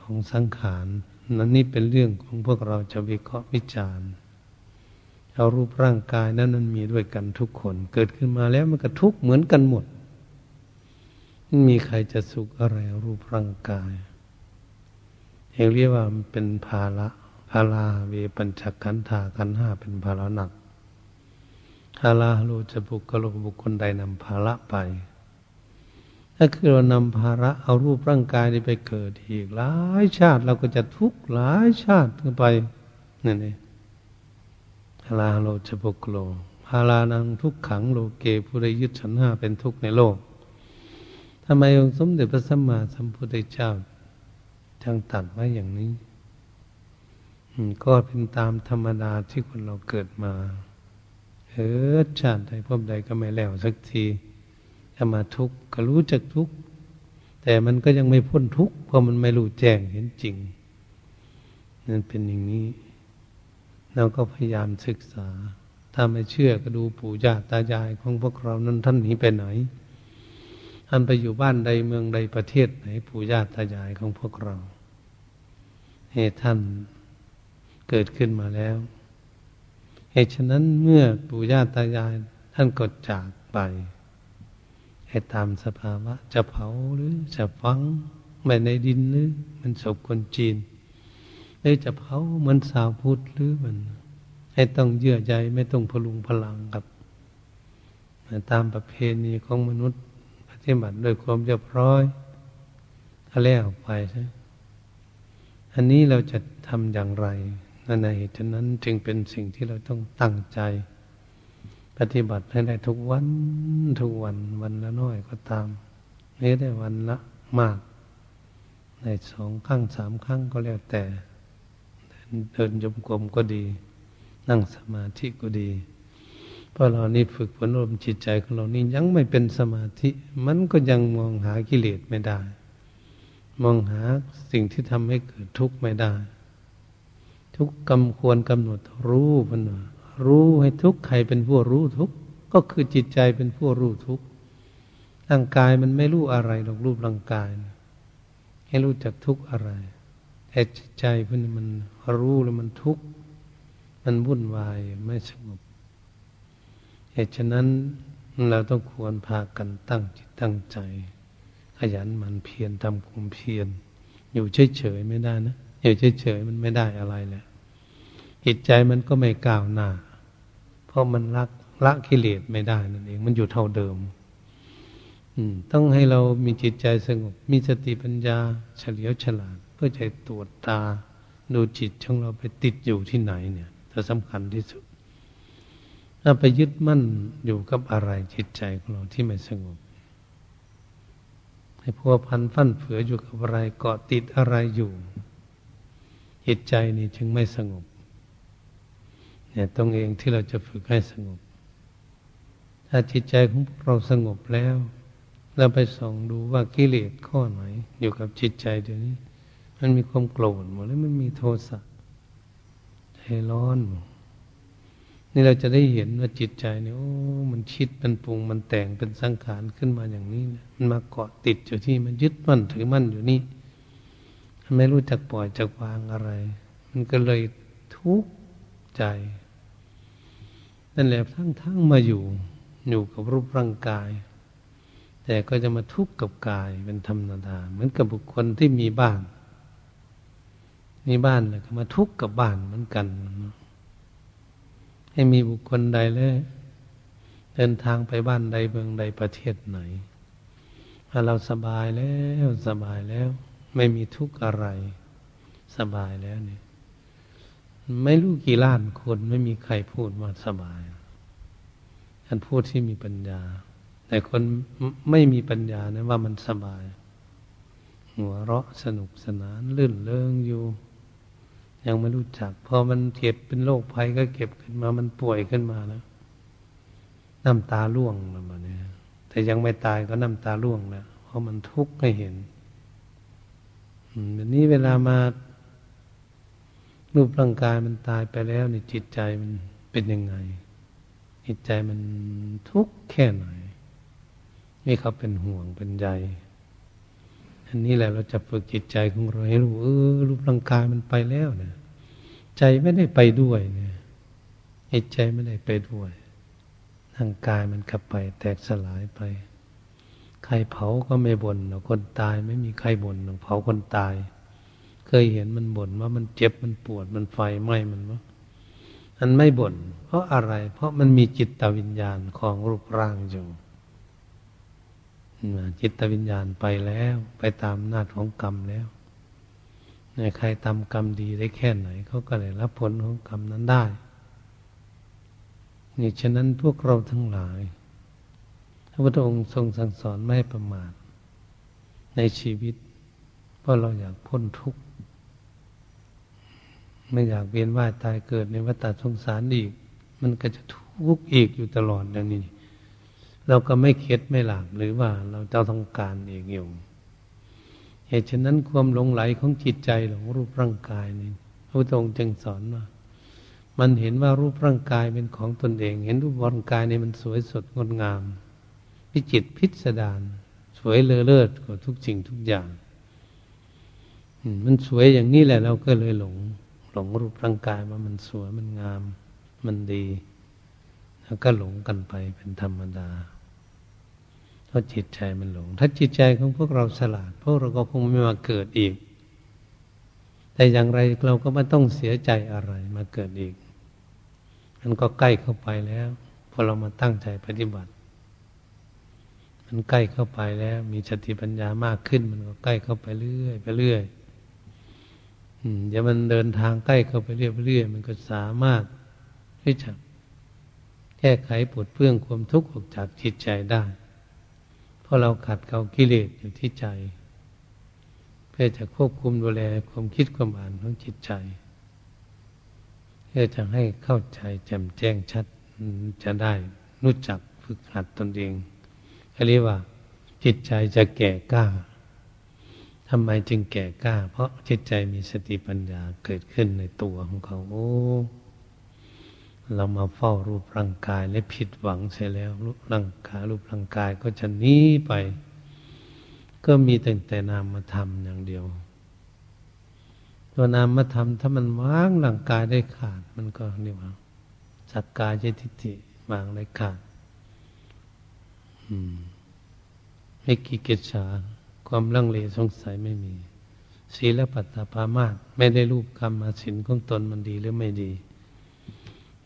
ของสังขารนั่นนี่เป็นเรื่องของพวกเราจะวิเคราะห์วิจารณ์ เอารูปร่างกายนั้นมันมีด้วยกันทุกคน เกิดขึ้นมาแล้วมันก็ทุกเหมือนกันหมดไม่มีใครจะสุขอะไรรูปร่างกายเรียกว่ามันเป็นภาระภาราเวปัญจขันธาขันห้าเป็นภาระหนักฮาลาโลจะบุคคลบุคคลใดนำภาระไป ถ้าคือเรานำภาระเอารูปร่างกายนี้ไปเกิดอีกหลายชาติเราก็จะทุกข์หลายชาติไปนั่นเอง ฮาลาโลจบุคคลฮาลานังทุกขังโลเกผู้ใดยึดฉันห้าเป็นทุกข์ในโลกทำไมองค์สมเด็จพระสัมมาสัมพุทธเจ้าจึงตัดไว้อย่างนี้ ก็เป็นตามธรรมดาที่คนเราเกิดมาเออชาติใดพบใดก็ไม่แล้วสักทีจะมาทุกข์ก็รู้จักทุกข์แต่มันก็ยังไม่พ้นทุกข์เพราะมันไม่รู้แจ้งเห็นจริงนั่นเป็นอย่างนี้ เราก็พยายามศึกษา ถ้าไม่เชื่อก็ดูปู่ย่าตายายของพวกเรานั้นท่านหนีไปไหน ท่านไปอยู่บ้านใดเมืองใดประเทศไหนปู่ย่าตายายของพวกเราให้ท่านเกิดขึ้นมาแล้ว เหตุฉะนั้นเมื่อปู่ย่าตายาย ท่านก็จากไปให้ตามสภาวะ จะเผาหรือจะฝังไว้ในดินหรือมันศพคนจีน หรือจะเผาเหมือนสาวพุทธหรือมันให้ต้องเยื่อใยไม่ต้องพลุงพลังกับตามประเพณีของมนุษย์ปฏิบัติด้วยความเรียบร้อยก็แล้วไปใช่อันนี้เราจะทำอย่างไรนั่นในเหตุนั้นจึงเป็นสิ่งที่เราต้องตั้งใจ ปฏิบัติให้ได้ทุกวันทุกวันวันละน้อยก็ตามนี่ได้วันละมาก ในสองครั้งสามครั้งก็แล้วแต่ เดินยมกลมก็ดี นั่งสมาธิก็ดี เพราะเรานี่ฝึกฝนอบรมจิตใจของเรานี่ยังไม่เป็นสมาธิ มันก็ยังมองหากิเลสไม่ได้ มองหาสิ่งที่ทำให้เกิดทุกข์ไม่ได้ ทุกกำควรกำหนดรู้มันรู้ให้ทุกใครเป็นผู้รู้ทุกก็คือจิตใจเป็นผู้รู้ทุกร่างกายมันไม่รู้อะไรหรอกรูปร่างกาย ให้รู้จักทุกอะไรแต่จิตใจพวกนี้มัน รู้แล้วมันทุกข์มันวุ่นวายไม่สงบเหตุฉะนั้นเราต้องควรพากันตั้งจิตตั้งใจ ขยันหมั่นเพียรทำความเพียรอยู่เฉยๆไม่ได้นะอยู่เฉยๆมันไม่ได้อะไรเลยจิตใจมันก็ไม่ก้าวหน้า เพราะมันละละกิเลสไม่ได้นั่นเอง มันอยู่เท่าเดิม อืม ต้องให้เรามีจิตใจสงบ มีสติปัญญา เฉลียวฉลาด เพื่อใจตรวจตา ดูจิตของเราไปติดอยู่ที่ไหนเนี่ยจะสำคัญที่สุด ถ้าไปยึดมั่นอยู่กับอะไรจิตใจของเราที่ไม่สงบ ให้พัวพันฟั่นเฟืออยู่กับอะไรเกาะติดอะไรอยู่ จิตใจนี่จึงไม่สงบ เนี่ยตรงเองที่เราจะฝึกให้สงบ ถ้าจิตใจของเราสงบแล้ว เราไปส่องดูว่ากิเลสข้อไหนอยู่กับจิตใจเดี๋ยวนี้ มันมีความโกรธหมดแล้วมันมีโทสะใจร้อนนี่เราจะได้เห็นว่าจิตใจเนี่ยโอ้มันคิดมันปรุงมันแต่งเป็นสังขารขึ้นมาอย่างนี้นะมันมาเกาะติดอยู่ที่มันยึดมั่นถือมั่นอยู่นี่ไม่รู้จักปล่อยจักวางอะไร มันก็เลยทุกข์ใจนั่นแหละทั้งทั้งมาอยู่อยู่กับรูปร่างกาย แต่ก็จะมาทุกข์กับกายเป็นธรรมดาเหมือนกับบุคคลที่มีบ้าน มีบ้านแล้วก็มาทุกข์กับบ้านเหมือนกัน ให้มีบุคคลใดเลยเดินทางไปบ้านใดเมืองใดประเทศไหนถ้าเราสบายแล้วสบายแล้ว ไม่มีทุกข์อะไร สบายแล้วเนี่ย ไม่รู้กี่ล้านคนไม่มีใครพูดว่าสบายท่านพูดที่มีปัญญา แต่คนไม่มีปัญญานะว่ามันสบายหัวเราะสนุกสนานลื่นเลิงอยู่ ยังไม่รู้จัก พอมันเก็บเป็นโรคภัยก็เก็บขึ้นมา มันป่วยขึ้นมาแล้ว น้ำตาล่วงแล้วมาเนี่ยแต่ยังไม่ตายก็น้ำตาล่วงแล้วเพราะมันทุกข์ให้เห็นแบบนี้เวลามารูปร่างกายมันตายไปแล้วในจิตใจมันเป็นยังไง จิตใจมันทุกข์แค่ไหนนี่เขาเป็นห่วงเป็นใย อันนี้แหละเราจะฝึกจิตใจของเราให้รู้เออรูปร่างกายมันไปแล้วเนี่ยใจไม่ได้ไปด้วยเนี่ยใจไม่ได้ไปด้วยร่างกายมันกลับไป แตกสลายไป ใครเผาก็ไม่บน่นคนตายไม่มีใครบ่นเผาคนตาย เคยเห็นมันบ่นว่ามันเจ็บมันปวดมันไฟไหม้มันวะมันไม่บน่นเพราะอะไร เพราะมันมีจิตวิญญาณของรูปร่างอยู่ จิตวิญญาณไปแล้ว ไปตามนาจของกรรมแล้วใครทำกรรมดีได้แค่ไหนเขาก็เลยรับผลของกรรมนั้นได้นี่ฉะนั้นพวกเราทั้งหลาย พระพุทธองค์ทรงสั่งสอนไม่ให้ประมาทในชีวิต เพราะเราอยากพ้นทุกข์ ไม่อยากเวียนว่ายตายเกิดในวัฏสงสารอีก มันก็จะทุกข์อีกอยู่ตลอดอย่างนี้ เราก็ไม่เข็ดไม่หลับหรือว่าเราจะต้องการเอีกอยู่เหตุฉะนั้นความหลงไหลของจิตใจหลงรูปร่างกายนี่พระพุทธองค์จึงสอนว่ามันเห็นว่ารูปร่างกายเป็นของตนเอง เห็นรูปร่างกายนี่มันสวยสดงดงาม พิจิตพิสดารสวยเลอเลิศกว่าทุกสิ่งทุกอย่างมันสวยอย่างนี้แหละ เราก็เลยหลง หลงรูปร่างกายว่ามันสวยมันงาม มันดี แล้วก็หลงกันไปเป็นธรรมดา เพราะจิตใจมันหลง ถ้าจิตใจของพวกเราฉลาด พวกเราก็คงไม่มาเกิดอีก แต่อย่างไรเราก็ไม่ต้องเสียใจอะไรมาเกิดอีกมันก็ใกล้เข้าไปแล้วพอเรามาตั้งใจปฏิบัติ มันใกล้เข้าไปแล้ว มีสติปัญญามากขึ้น มันก็ใกล้เข้าไปเรื่อยไปเรื่อยเดี๋ยวมันเดินทางใกล้เข้าไปเรื่อยไปเรื่อยมันก็สามารถที่จะแก้ไขปวดเพื่องความทุกข์ออกจากจิตใจได้ ราะเราขัดเกลากิเลสอยู่ที่ใจ เพื่อจะควบคุมดูแลความคิดความอ่านของจิตใจ เพื่อจะให้เข้าใจแจ่มแจ้งชัดจะได้รู้จักฝึกหัดตนเองเรียกว่า จิตใจจะแก่กล้าทำไมจึงแก่กล้า เพราะจิตใจมีสติปัญญาเกิดขึ้นในตัวของเขาโอ้ เรามาเฝ้ารูปร่างกายและผิดหวังเสียแล้ว รูปร่างกายรูปร่างกายก็จะหนีไป ก็มีแต่แต่นามธรรมอย่างเดียว ตัวนามธรรมถ้ามันวางร่างกายได้ขาด มันก็เรียกว่าสักกายเจติติวางได้ขาดไม่กี่เกจาความลังเลสงสัยไม่มีศีลปัตตภามาตไม่ได้รูปกรรมมาสินของตนมันดีหรือไม่ดี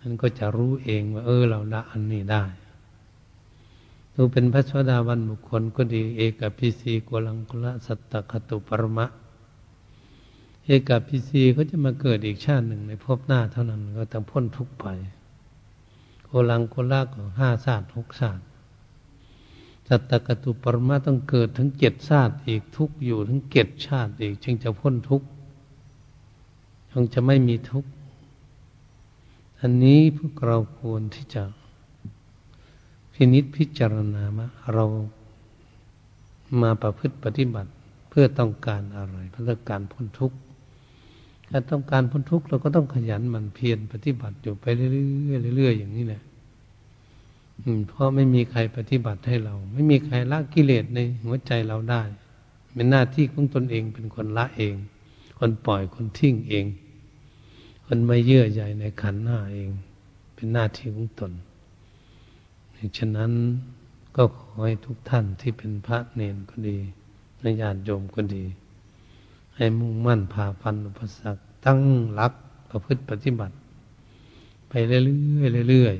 มันก็จะรู้เองว่า เออ เราละอันนี้ได้ดูเป็นพระชวดาวันบุคคลก็ดี เอกพิสีกลังกุละสัตตคตุปรมะ เอกพิซีเขาจะมาเกิดอีกชาติหนึ่งในภพหน้าเท่านั้นก็ต้องพ้นทุกข์ไปโกลังโกลากของห้าชาติหกชาติสัตตกตุปรมาต้องเกิดถึงเจ็ดชาติอีกทุกอยู่ถึงเจ็ดชาติอีก จึงจะพ้นทุกข์จึงจะไม่มีทุกข์ อันนี้พวกเราควรที่จะพินิษพิจารณามาเรามาประพฤติปฏิบัติเพื่อต้องการอะไรเพื่อต้องการพ้นทุกข์ถ้าต้องการพ้นทุกข์เราก็ต้องขยันหมั่นเพียรปฏิบัติอยู่ไปเรื่อยๆเรื่อยๆอย่างนี้แหละเพราะไม่มีใครปฏิบัติให้เรา ไม่มีใครละกิเลสในหัวใจเราได้ เป็นหน้าที่ของตนเองเป็นคนละเอง คนปล่อยคนทิ้งเอง คนไม่เยื่อใยในขันหน้าเอง เป็นหน้าที่ของตนฉะนั้นก็ขอให้ทุกท่านที่เป็นพระเนนก็ดีนญาติโยมก็ดี ให้มุ่งมั่นผ่าฟันอุปสรรคตั้งรักประพฤติปฏิบัติ ไปเรื่อยๆเรื่อย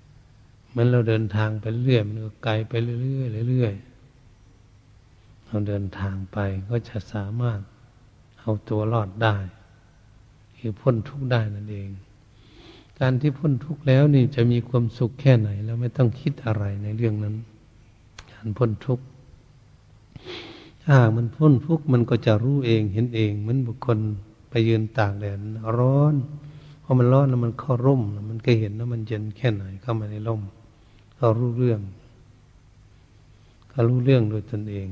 ๆมันเราเดินทางไปเรื่อยมันก็ไกลไปเรื่อยๆเรื่อยๆเราเดินทางไปก็จะสามารถเอาตัวรอดได้ คือพ้นทุกข์ได้นั่นเอง การที่พ้นทุกข์แล้วนี่จะมีความสุขแค่ไหน แล้วไม่ต้องคิดอะไรในเรื่องนั้น การพ้นทุกข์ถ้ามันพ้นทุกข์มันก็จะรู้เองเห็นเองเหมือนบุคคลไปยืนตากแดดร้อนพอมันร้อนแล้วมันเข้าร่ม มันก็เห็นว่ามันเย็นแค่ไหนเข้ามาในร่มเขารู้เรื่องเขารู้เรื่องโดยตนเอง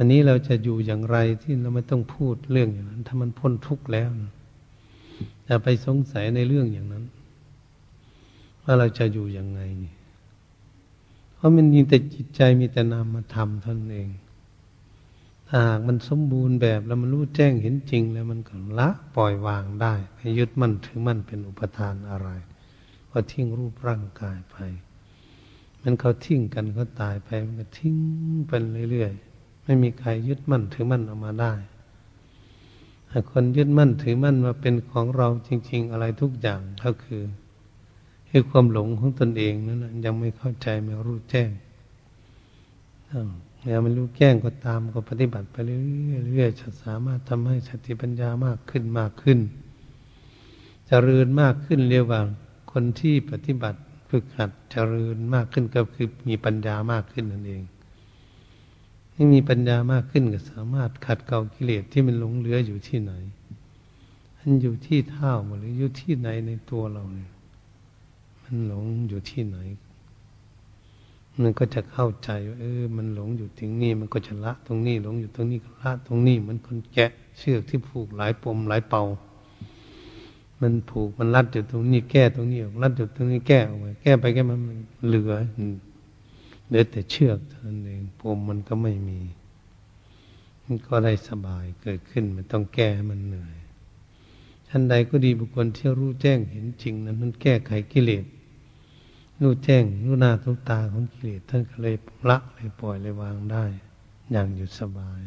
วันนี้เราจะอยู่อย่างไรที่เราไม่ต้องพูดเรื่องอย่างนั้น ถ้ามันพ้นทุกข์แล้วอย่าไปสงสัยในเรื่องอย่างนั้น ว่าเราจะอยู่อย่างไงเพราะมันมีแต่จิตใจมีแต่นามธรรมท่านเองถ้าหากมันสมบูรณ์แบบแล้วมันรู้แจ้งเห็นจริง แล้วมันก็ละปล่อยวางได้ไม่ยึดมั่นถือมั่นเป็นอุปทานอะไรก็ทิ้งรูปร่างกายไป มันเขาทิ้งกันเขาตายไปมันก็ทิ้งไปเรื่อยๆ ไม่มีใครยึดมั่นถือมั่นออกมาได้คนยึดมั่นถือมั่นมาเป็นของเราจริง ๆ อะไรทุกอย่างก็คือคือความหลงของตนเองนั้นยังไม่เข้าใจไม่รู้แจ้งแล้วมันรู้แจ้งก็ตามก็ปฏิบัติไปเรื่อยๆจะสามารถทำให้สติปัญญามากขึ้นมากขึ้นจเจริญมากขึ้นเรียกว่าคนที่ปฏิบัติฝึกหัดเจริญมากขึ้นก็คือมีปัญญามากขึ้นนั่นเอง ที่มีปัญญามากขึ้นก็สามารถขัดเกลากิเลสที่มันหลงเหลืออยู่ที่ไหนมันอยู่ที่เท้าหรืออยู่ที่ไหนในตัวเราเนี่ยมันหลงอยู่ที่ไหน มันก็จะเข้าใจว่าเออ มันหลงอยู่ตรงนี้ มันก็จะละตรงนี้ หลงอยู่ตรงนี้ก็ละตรงนี้มันคนแกะเชือกที่ผูกหลายปมหลายเป่ามันผูกมันรัดอยู่ตรงนี้แก้ตรงนี้ออกรัดอยู่ตรงนี้แก้ออกไปแก้ไปแก้มันเหลือ เหลือแต่เชือกเท่านั้นเองปมมันก็ไม่มีมันก็ได้สบายเกิดขึ้นมันต้องแก้มันเหนื่อยท่านใดก็ดีบุคคลที่รู้แจ้งเห็นจริงนั้นมันแก้ไขกิเลสรู้แจ้งรู้หน้าทุกตาของกิเลสท่านก็เลยละเลยปล่อยเลยวางได้ อย่างอยู่สบาย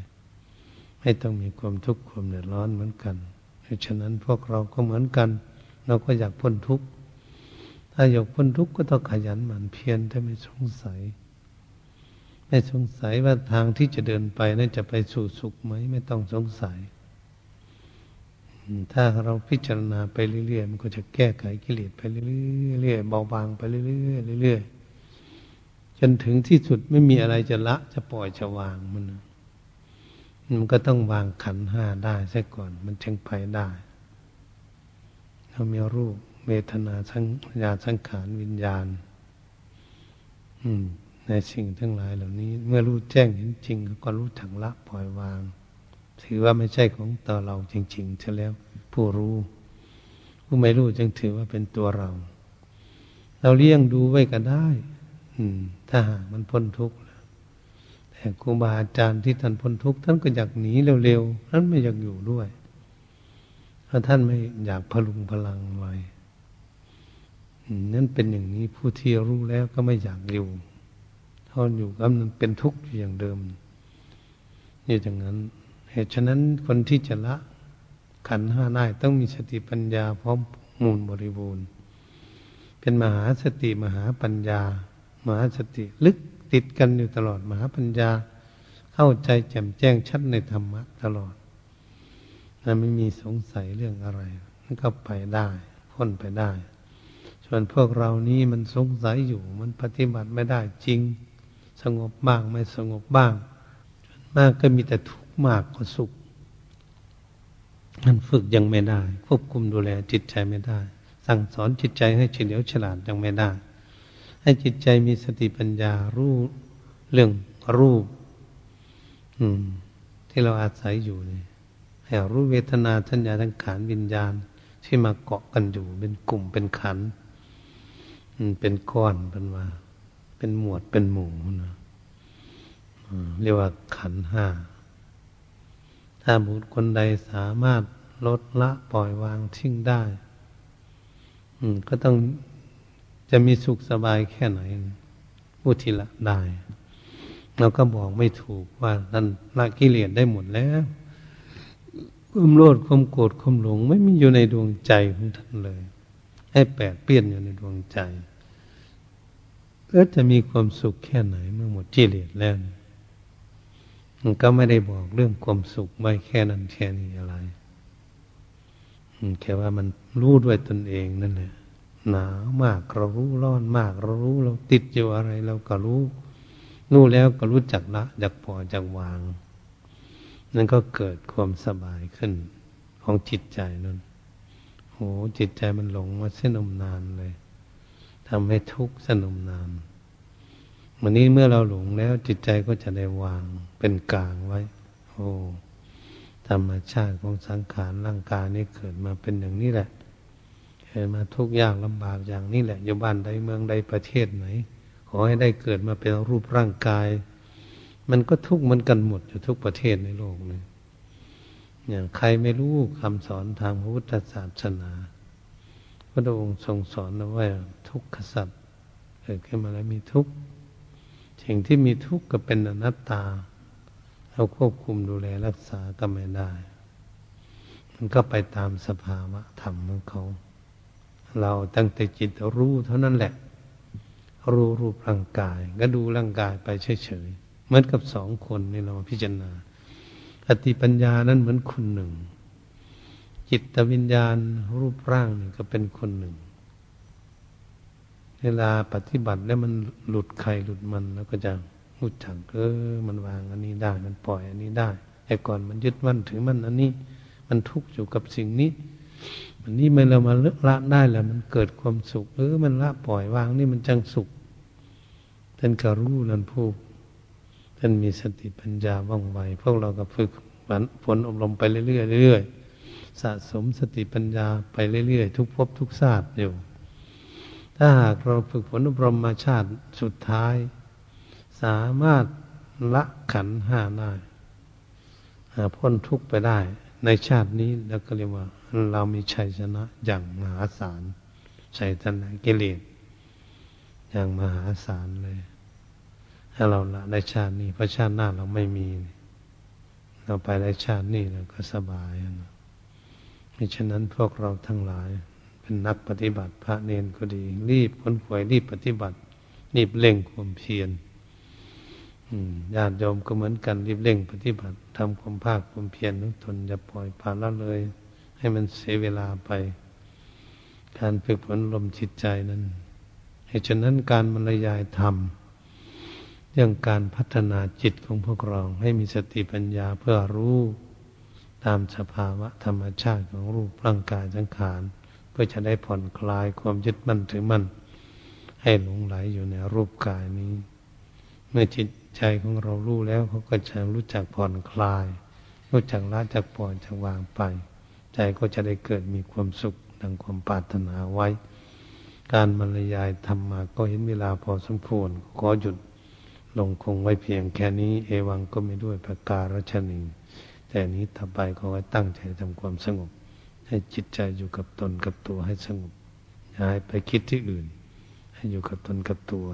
ไม่ต้องมีความทุกข์ความเดือดร้อนเหมือนกันเพราะฉะนั้นพวกเราก็เหมือนกัน เราก็อยากพ้นทุกข์ถ้าอยากพ้นทุกข์ก็ต้องขยันหมั่นเพียรถ้าไม่สงสัย ไม่สงสัยว่าทางที่จะเดินไปนั้นจะไปสู่สุขไหม ไม่ต้องสงสัย ถ้าเราพิจารณาไปเรื่อยๆมันก็จะแก้ไขกิเลสไปเรื่อยๆเบาบางไปเรื่อยๆเรื่อยๆจนถึงที่สุดไม่มีอะไรจะละจะปล่อยจะวางมันมันก็ต้องวางขันห้าได้ซะก่อน มันจึงไปได้เรามีรูปเวทนาสัญญาสังขารวิญญาณ อืม ในสิ่งทั้งหลายเหล่านี้ เมื่อรู้แจ้งเห็นจริง ก็รู้ถังละปล่อยวาง ถือว่าไม่ใช่ของตัวเราจริงๆใช่แล้ว ผู้รู้ ผู้ไม่รู้จึงถือว่าเป็นตัวเรา เราเลี้ยงดูไว้ก็ได้ อืม ถ้าหากมันพ้นทุกข์แต่ครูบาอาจารย์ที่ท่านพ้นทุกข์ท่านก็อยากหนีเร็วๆท่านไม่อยากอยู่ด้วยเพราะท่านไม่อยากพลุงพลังไว้นั่นเป็นอย่างนี้ผู้ที่รู้แล้วก็ไม่อยากอยู่ ทนอยู่ก็มันเป็นทุกข์อย่างเดิมนี่อย่างนั้น เหตุฉะนั้นคนที่จะละขันห้าได้ต้องมีสติปัญญาพร้อมมูลบริบูรณ์ เป็นมหาสติมหาปัญญา มหาสติลึกติดกันอยู่ตลอดมหาปัญญา เข้าใจแจ่มแจ้งชัดในธรรมะตลอดนะไม่มีสงสัยเรื่องอะไรมันก็ไปได้พ้นไปได้ ส่วนพวกเรานี้มันสงสัยอยู่ มันปฏิบัติไม่ได้จริง สงบบ้างไม่สงบบ้างมากก็มีแต่ทุกข์มากกว่าสุขมันฝึกยังไม่ได้ ควบคุมดูแลจิตใจไม่ได้ สั่งสอนจิตใจให้เฉลียวฉลาดยังไม่ได้ ให้จิตใจมีสติปัญญารู้เรื่องรูป อืม ที่เราอาศัยอยู่นี่ให้รู้เวทนาสัญญาทั้งขานวิญญาณ ที่มาเกาะกันอยู่ เป็นกลุ่มเป็นขันเป็นก้อนเป็นว่า เป็นหมวดเป็นหมู่นะเรียกว่าขันห้า ถ้าบุคคลใดสามารถลดละปล่อยวางทิ้งได้ก็ต้องจะมีสุขสบายแค่ไหนผู้ที่ละได้ เราก็บอกไม่ถูกว่าท่านละกิเลสได้หมดแล้วความโลดความโกรธความหลง ไม่มีอยู่ในดวงใจของท่านเลย ให้แปดเปลี่ยนอยู่ในดวงใจ ก็จะมีความสุขแค่ไหนเมื่อหมดกิเลสแล้วมันก็ไม่ได้บอกเรื่องความสุขไว้แค่นั้นแค่นี้อะไรแค่ว่ามันรู้ด้วยตนเองนั่นแหละหนาวมากเรารู้ร้อนมากเรารู้เราติดอยู่อะไร เราก็รู้รู้แล้วก็รู้จักละจักปล่อยจักวาง นั่นก็เกิดความสบายขึ้นของจิตใจนั่นโหจิตใจมันหลงมาเส้นนมนานเลย ทำให้ทุกข์สนมนานวันนี้เมื่อเราหลงแล้วจิตใจก็จะได้วางเป็นกลางไว้ โอ้ธรรมชาติของสังขารร่างกายนี้เกิดมาเป็นอย่างนี้แหละเกิดมาทุกข์ยากลำบากอย่างนี้แหละอยู่บ้านใดเมืองใดประเทศไหน ขอให้ได้เกิดมาเป็นรูปร่างกาย มันก็ทุกข์มันกันหมดอยู่ทุกประเทศในโลกเลยอย่างใครไม่รู้คำสอนทางพระพุทธศาสนา พระองค์ทรงสอนเอาไว้ ทุกขสัตว์เกิดขึ้นมาแล้วมีทุกข์สิ่งที่มีทุกข์ก็เป็นอนัตตา เราควบคุมดูแลรักษาก็ไม่ได้ มันก็ไปตามสภาวะธรรมของเขา เราตั้งแต่จิตรู้เท่านั้นแหละ รู้รูปร่างกาย ก็ดูร่างกายไปเฉยๆเหมือนกับสองคนนี่เราพิจารณาอติปัญญานั้นเหมือนคนหนึ่ง จิตวิญญาณรูปร่างนี่ก็เป็นคนหนึ่ง เวลาปฏิบัติแล้วมันหลุดใครหลุดมันแล้วก็จะรู้จักเออมันวางอันนี้ได้มันปล่อยอันนี้ได้แต่ก่อนมันยึดมั่นถือมันอันนี้ มันทุกข์อยู่กับสิ่งนี้มันนี่เมื่อเรามาละได้แล้วมันเกิดความสุขเออมันละปล่อยวางนี่มันจังสุขท่านก็รู้นั่นผู้ท่านมีสติปัญญาว่องไวพวกเราก็ฝึกฝนอบรมไปเรื่อยๆเรื่อยๆสะสมสติปัญญาไปเรื่อยๆทุกภพทุกชาติอยู่ ถ้าหากเราฝึกฝนอบรมมาชาติสุดท้าย สามารถละขันห้าได้พ้นทุกข์ไปได้ ในชาตินี้แล้วก็เรียกว่า เรามีชัยชนะอย่างมหาศาลชัยชนะกิเลสอย่างมหาศาลเลย ถ้าเราละในชาตินี้เพราะชาติหน้าเราไม่มี เราไปในชาตินี้เราก็สบายนะฉะนั้นพวกเราทั้งหลาย เป็นนักปฏิบัติพระเนนก็ดี รีบค้นขวยรีบปฏิบัติ รีบเร่งความเพียรญาติโยมก็เหมือนกันรีบเร่งปฏิบัติทำความภาคความเพียรทุกทนอย่าปล่อยผ่านละเลย ให้มันเสียเวลาไป การฝึกฝนลมจิตใจนั้นเหตุฉะนั้นการบรรยายธรรมเรื่องการพัฒนาจิตของพวกเราให้มีสติปัญญาเพื่อรู้ตามสภาวะธรรมชาติของรูปร่างกายสังขาร เพื่อจะได้ผ่อนคลายความยึดมั่นถือมั่น ให้หลงไหลอยู่ในรูปกายนี้ เมื่อจิตใจของเรารู้แล้วเขาก็จะรู้จักผ่อนคลาย รู้จักละจักปล่อยจักวางไป ใจก็จะได้เกิดมีความสุขดังความปรารถนาไว้ การบรรยายธรรมาก็เห็นเวลาพอสมควรขอหยุดลงคงไว้เพียงแค่นี้ เอวังก็ไม่ด้วยประการชนีแต่นี้ต่อไปขอให้ตั้งใจทำความสงบ ให้จิตใจอยู่กับตนกับตัวให้สงบ อย่าให้ไปคิดที่อื่น ให้อยู่กับตนกับตัว